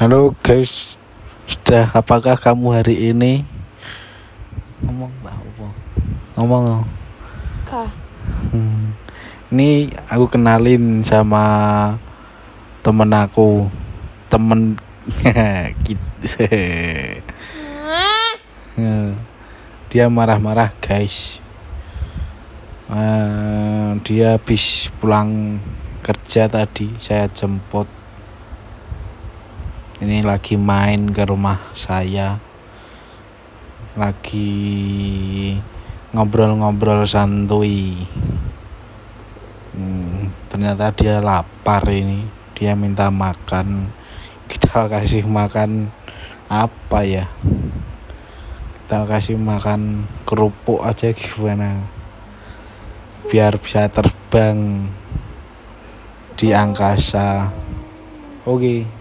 Halo guys, sudah apakah kamu hari ini ngomong lah apa? Ngomong. Kak, Hmm. Ini aku kenalin sama temen aku, temen gitu. Dia marah-marah guys. Eh, dia habis pulang kerja tadi, saya jemput ini lagi main ke rumah saya. Lagi ngobrol-ngobrol santuy. Hmm, ternyata dia lapar ini. Dia minta makan. Kita kasih makan apa ya? Kita kasih makan kerupuk aja gimana? Biar bisa terbang di angkasa. Oke